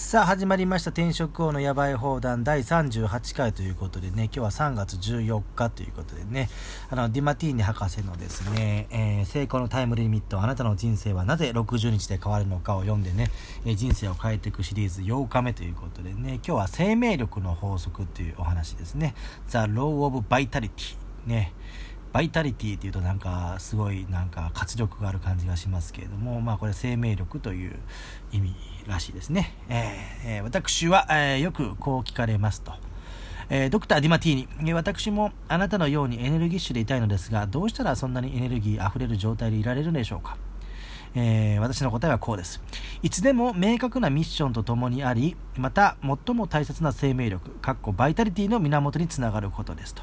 さあ始まりました。転職王の野外砲弾第38回ということでね今日は3月14日ということでねあのディマティーニ博士のですね、えー、成功のタイムリミットあなたの人生はなぜ60日で変わるのかを読んでね、えー、人生を変えていくシリーズ8日目ということでね今日は生命力の法則というお話ですね。The Law of Vitality ね。バイタリティっていうとなんかすごいなんか活力がある感じがしますけれどもまあこれ生命力という意味らしいですね、えー、私は、えー、よくこう聞かれますと、えー、ドクター・ディマティーニ私もあなたのようにエネルギッシュでいたいのですがどうしたらそんなにエネルギーあふれる状態でいられるでしょうかえー、私の答えはこうです。いつでも明確なミッションとともにあり、また最も大切な生命力、かっこバイタリティの源につながることですと。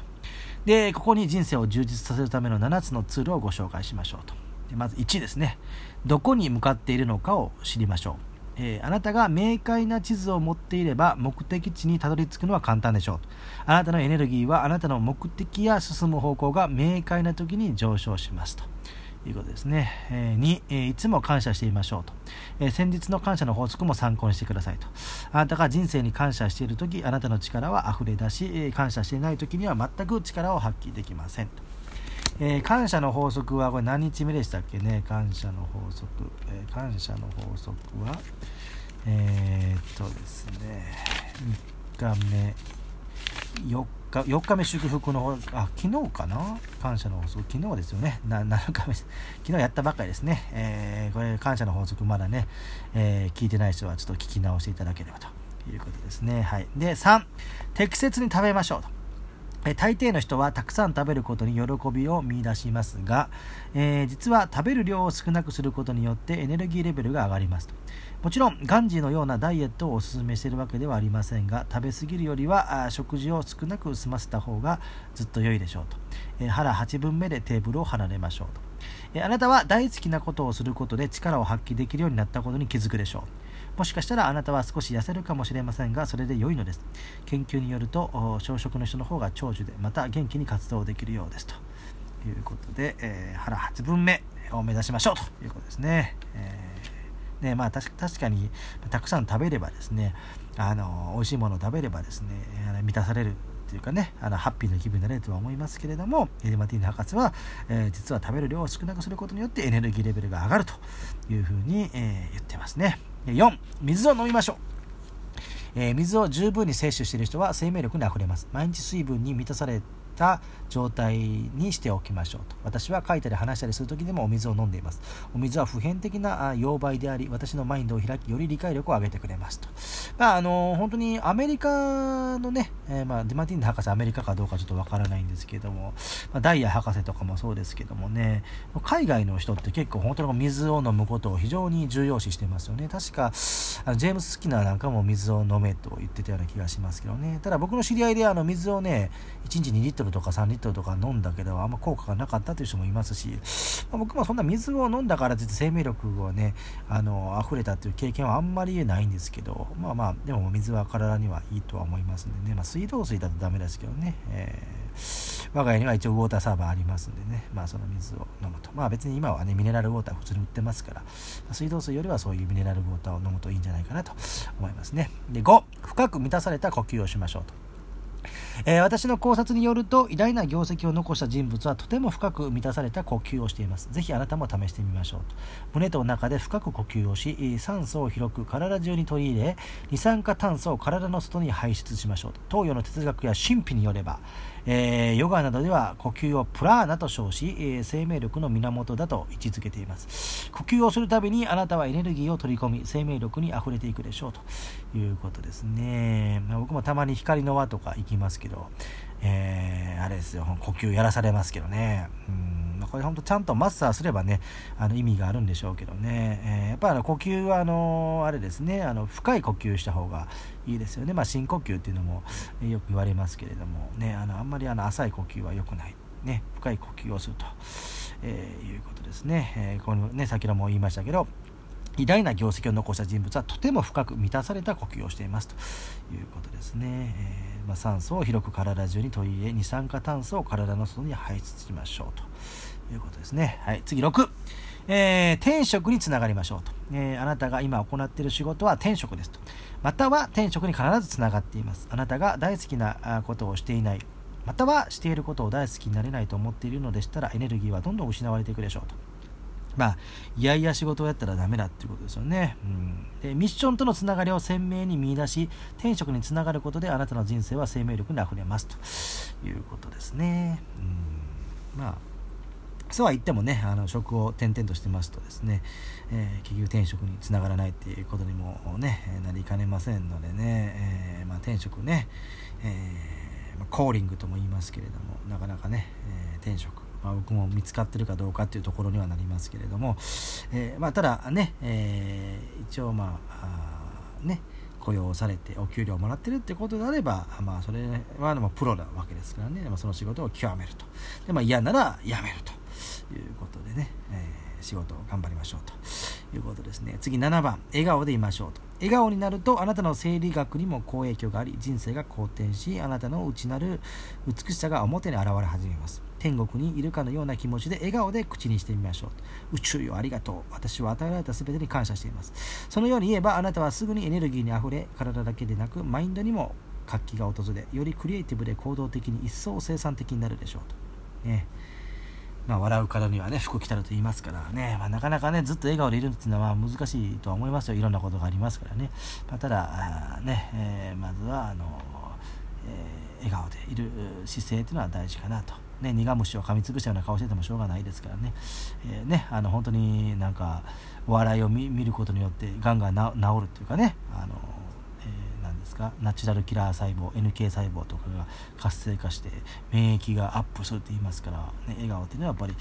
で、ここに人生を充実させるための7つのツールをご紹介しましょうと。でまず1ですね。どこに向かっているのかを知りましょう。えー、あなたが明快な地図を持っていれば目的地にたどり着くのは簡単でしょうあなたのエネルギーはあなたの目的や進む方向が明快な時に上昇しますと。いうことですね。えー、2、え、いつも感謝していましょうと、え、先日の感謝の法則も参考にしてくださいと。あなたが人生に感謝しているとき、あなたの力は溢れ出し、え感謝していないときには全く力を発揮できませんと。え感謝の法則は、これ何日目でしたっけね？感謝の法則。え感謝の法則は、えっとですね、3日目、4日、4日目祝福の方、あ、昨日かな？感謝の法則、昨日ですよね。な7日目、昨日やったばっかりですね。えー、これ、感謝の法則、まだね、えー、聞いてない人はちょっと聞き直していただければということですね。はい。で、3、適切に食べましょうと。え大抵の人はたくさん食べることに喜びを見いだしますが、えー、実は食べる量を少なくすることによってエネルギーレベルが上がりますもちろんガンジーのようなダイエットをお勧めしているわけではありませんが食べ過ぎるよりは食事を少なく済ませた方がずっと良いでしょうと、えー、腹8分目でテーブルを離れましょうと、えー、あなたは大好きなことをすることで力を発揮できるようになったことに気づくでしょう。もしかしたらあなたは少し痩せるかもしれませんが、それで良いのです。研究によると、小食の人の方が長寿で、また元気に活動できるようです。ということで、えー、腹8分目を目指しましょうということですね。えー、ねまあ、確かにたくさん食べればですね、あの美味しいものを食べればですね、満たされるというかね、あのハッピーな気分になれるとは思いますけれども、エデマティーニ博士は、えー、実は食べる量を少なくすることによってエネルギーレベルが上がるというふうに、えー、言ってますね。4、水を飲みましょう。えー、水を十分に摂取している人は生命力にあふれます。毎日水分に満たされた状態にしておきましょうと。私は書いたり話したりする時でもお水を飲んでいます。お水は普遍的な溶媒であり、私のマインドを開き、より理解力を上げてくれますと。まあ、あの本当にアメリカのね、えー、まあ、ディマティーン博士アメリカかどうかちょっとわからないんですけども、まあ、ダイヤ博士とかもそうですけどもね、海外の人って結構本当に水を飲むことを非常に重要視してますよね。確か、あのジェームス・スキナーなんかも水を飲めと言ってたような気がしますけどね。ただ僕の知り合いであの水をね、1日2リットルとか3リットルとか飲んだけど、あんま効果がなかったという人もいますし、まあ、僕もそんな水を飲んだからといって生命力がね、あの、溢れたという経験はあんまりないんですけど、まあまあ、でも水は体にはいいとは思いますんでね、まあ、水道水だとダメですけどね、えー、我が家には一応ウォーターサーバーありますんでね、まあその水を飲むと。まあ別に今はね、ミネラルウォーター普通に売ってますから、水道水よりはそういうミネラルウォーターを飲むといいんじゃないかなと思いますね。で、5、深く満たされた呼吸をしましょうと。えー、私の考察によると偉大な業績を残した人物はとても深く満たされた呼吸をしています。ぜひあなたも試してみましょうと。胸と中で深く呼吸をし、酸素を広く体中に取り入れ、二酸化炭素を体の外に排出しましょうと。東洋の哲学や神秘によれば、えー、ヨガなどでは呼吸をプラーナと称し、えー、生命力の源だと位置づけています。呼吸をするたびにあなたはエネルギーを取り込み、生命力にあふれていくでしょうということですね。まあ、僕もたまに光の輪とか行きますけど、えー、あれですよ、呼吸やらされますけどね。うんこれ本当ちゃんとマスターすればね、あの意味があるんでしょうけどね。えー、やっぱり呼吸はあのあれですね、あの深い呼吸した方がいいですよね。まあ深呼吸っていうのもよく言われますけれども、ね、あのあんまりあの浅い呼吸は良くない。ね、深い呼吸をすると、えー、いうことですね。えー、このね、先ほども言いましたけど、偉大な業績を残した人物はとても深く満たされた呼吸をしていますということですね。えー、まあ、酸素を広く体中に取り入れ、二酸化炭素を体の外に排出しましょうということですね。はい、次6。えー、転職につながりましょうと、えー、あなたが今行っている仕事は転職ですと。または転職に必ずつながっています。あなたが大好きなことをしていない。またはしていることを大好きになれないと思っているのでしたらエネルギーはどんどん失われていくでしょうと。まあ、いやいや仕事をやったらダメだっていうことですよね。うん、でミッションとのつながりを鮮明に見出し、転職につながることであなたの人生は生命力にあふれますということですね。うん、まあそうは言ってもね、あの職を転々としてますとですね、えー、結局転職につながらないっていうことにもね、なりかねませんのでね、えー、まあ、転職ね、えー、コーリングとも言いますけれども、なかなかね、え転職、まあ、僕も見つかってるかどうかっていうところにはなりますけれども、えまあ、ただね、え一応まあね、雇用されてお給料をもらってるってことであれば、まあ、それはでもプロなわけですからね、まあ、その仕事を極めると。で、まあ、嫌なら辞めると。いうことでね、えー、仕事を頑張りましょうということですね。次7番、笑顔でいましょうと。笑顔になるとあなたの生理学にも好影響があり、人生が好転し、あなたの内なる美しさが表に現れ始めます。天国にいるかのような気持ちで笑顔で口にしてみましょう。宇宙よありがとう。私は与えられた全てに感謝しています。そのように言えばあなたはすぐにエネルギーにあふれ、体だけでなくマインドにも活気が訪れ、よりクリエイティブで行動的に一層生産的になるでしょうと。ねまあ、笑うからにはね、服着たると言いますからね、まあ、なかなかね、ずっと笑顔でいるっていうのは難しいとは思いますよ。いろんなことがありますからね。まあ、ただ、ね、えー、まずは、あの、えー、笑顔でいる姿勢っていうのは大事かなと。ね、苦虫を噛みつぶしたような顔しててもしょうがないですからね。えー、ね、あの、本当になんか、お笑いを見ることによって、がんが治るっていうかね、あの、か？ナチュラルキラー細胞 NK 細胞とかが活性化して免疫がアップすると言いますから、ね、笑顔っていうのはやっぱり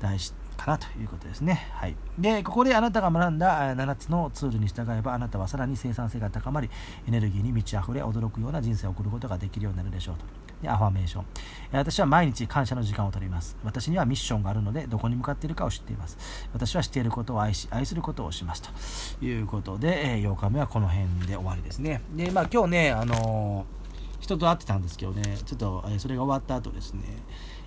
大事かなということですね。はい。で、ここであなたが学んだ7つのツールに従えば、あなたはさらに生産性が高まり、エネルギーに満ち溢れ、驚くような人生を送ることができるようになるでしょうと。で、アファメーション。私は毎日感謝の時間を取ります。私にはミッションがあるので、どこに向かっているかを知っています。私はしていることを愛し、愛することをします。ということで、え8日目はこの辺で終わりですね。で、まあ今日ね、あの人と会ってたんですけどね、ちょっと、えそれが終わった後ですね、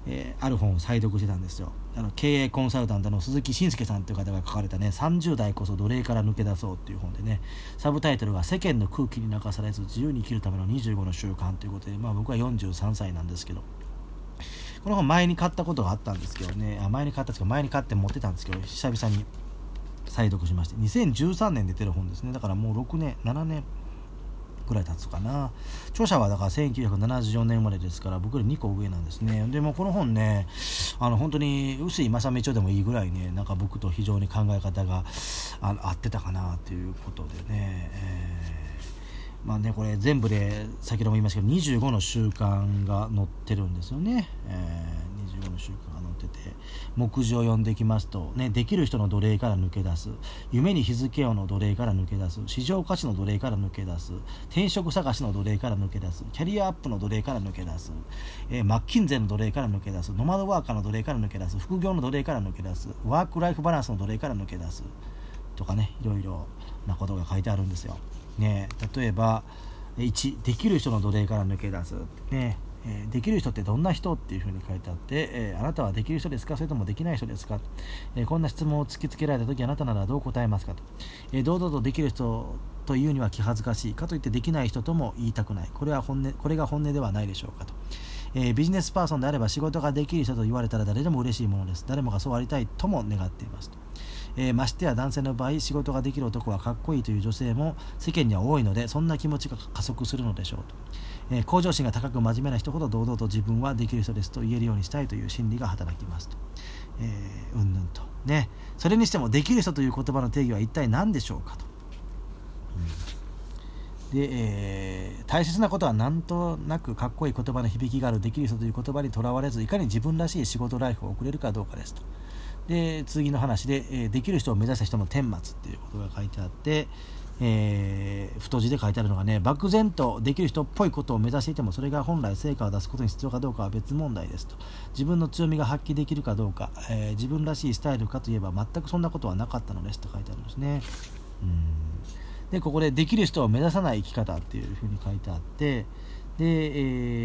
えー、ある本を再読してたんですよ。あの経営コンサルタントの鈴木信介さんという方が書かれたね、30代こそ奴隷から抜け出そうっていう本でね、サブタイトルが世間の空気に流されず自由に生きるための25の習慣ということで、まあ僕は43歳なんですけど、この本前に買ったことがあったんですけどね、あ前に買ったんですけど、前に買って持ってたんですけど、久々に再読しまして、2013年出てる本ですね。だからもう6年、7年、ぐらい経つかな。著者はだから1974年生まれですから僕より2個上なんですね。でもこの本ねあの本当に臼井正道でもいいぐらいねなんか僕と非常に考え方があ合ってたかなということでね、えー、まあねこれ全部で先ほども言いましたけど25の習慣が載ってるんですよね、25の習慣ってて目次を読んできますと、ね、できる人の奴隷から抜け出す夢に日付をの奴隷から抜け出す市場価値の奴隷から抜け出す転職探しの奴隷から抜け出すキャリアアップの奴隷から抜け出す、えー、マッキンゼの奴隷から抜け出すノマドワーカーの奴隷から抜け出す副業の奴隷から抜け出すワークライフバランスの奴隷から抜け出すとかねいろいろなことが書いてあるんですよ。ね、例えば1できる人の奴隷から抜け出す、ねえ、できる人ってどんな人っていうふうに書いてあって、え、あなたはできる人ですか？それともできない人ですか、え、こんな質問を突きつけられた時あなたならどう答えますか？と、え堂々とできる人というには気恥ずかしいかといってできない人とも言いたくない。これは本音これが本音ではないでしょうか？と、えビジネスパーソンであれば仕事ができる人と言われたら誰でも嬉しいものです。誰もがそうありたいとも願っています。とえー、ましてや男性の場合仕事ができる男はかっこいいという女性も世間には多いのでそんな気持ちが加速するのでしょうとえー、向上心が高く真面目な人ほど堂々と自分はできる人ですと言えるようにしたいという心理が働きますと。え、うんぬんと。ね。それにしても、できる人という言葉の定義は一体何でしょうかと。うん、で、えー、大切なことはなんとなくかっこいい言葉の響きがあるできる人という言葉にとらわれず、いかに自分らしい仕事ライフを送れるかどうかですと。で、次の話で、え、できる人を目指した人の顛末っていうことが書いてあって、えー、太字で書いてあるのがね、漠然とできる人っぽいことを目指していても、それが本来成果を出すことに必要かどうかは別問題ですと。自分の強みが発揮できるかどうか、えー、自分らしいスタイルかといえば全くそんなことはなかったのですと書いてあるんですね。うんで、ここでできる人を目指さない生き方っていうふうに書いてあって、で、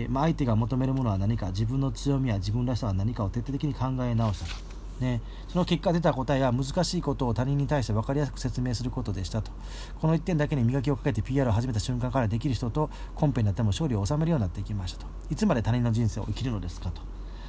えー、まあ、相手が求めるものは何か、自分の強みや自分らしさは何かを徹底的に考え直したと。ね、その結果出た答えは難しいことを他人に対して分かりやすく説明することでしたと。この1点だけに磨きをかけて PR を始めた瞬間からできる人とコンペになっても勝利を収めるようになっていきましたと。いつまで他人の人生を生きるのですかと。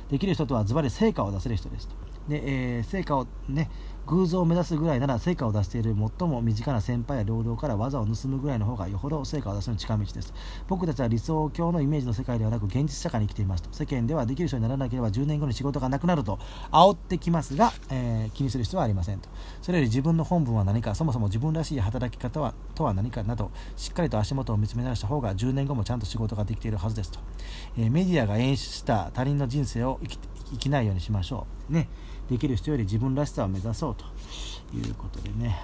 できる人とはズバリ成果を出せる人ですと。で、えー、成果をね偶像を目指すぐらいなら成果を出している最も身近な先輩や同僚から技を盗むぐらいの方がよほど成果を出すのに近道です。僕たちは理想郷のイメージの世界ではなく現実社会に生きていますと世間ではできる人にならなければ10年後に仕事がなくなると煽ってきますが、えー、気にする必要はありませんと。それより自分の本分は何かそもそも自分らしい働き方はとは何かなどしっかりと足元を見つめ直した方が10年後もちゃんと仕事ができているはずですと、えー、メディアが演出した他人の人生を生き生きないようにしましょう。ね。できる人より自分らしさを目指そうということでね、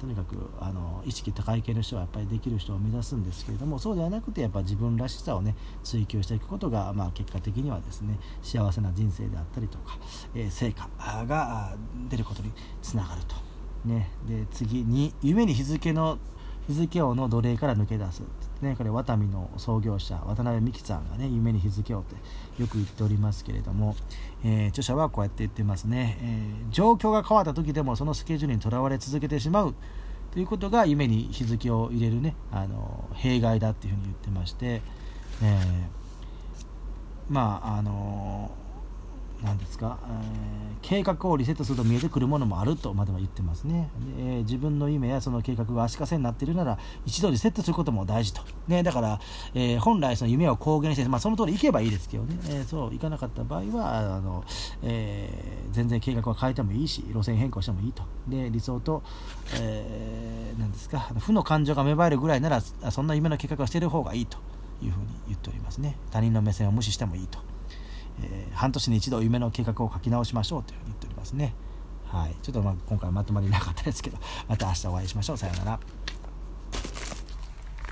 とにかくあの意識高い系の人はやっぱりできる人を目指すんですけれどもそうではなくてやっぱ自分らしさをね追求していくことが、まあ、結果的にはですね幸せな人生であったりとか、えー、成果が出ることにつながると。ね、で次に夢に日付の日付王の奴隷から抜け出す、ね、これワタミの創業者渡辺美樹さんがね夢に日付王ってよく言っておりますけれども、えー、著者はこうやって言ってますね、えー、状況が変わった時でもそのスケジュールにとらわれ続けてしまうということが夢に日付を入れるねあの弊害だっていうふうに言ってまして、えー、まああの何ですか、えー、計画をリセットすると見えてくるものもあるとまでは言ってますね、えー、自分の夢やその計画が足かせになっているなら一度リセットすることも大事と、ね、だから、えー、本来その夢を公言して、まあ、その通り行けばいいですけどね、えー、そう行かなかった場合はあの、え、全然計画は変えてもいいし路線変更してもいいと。で理想と、えー、何ですか？負の感情が芽生えるぐらいならそんな夢の計画をしている方がいいというふうに言っておりますね。他人の目線を無視してもいいと。えー、半年に一度夢の計画を書き直しましょうというふうに言っておりますね。はい、ちょっとまあ今回まとまりなかったですけど、また明日お会いしましょう。さようなら。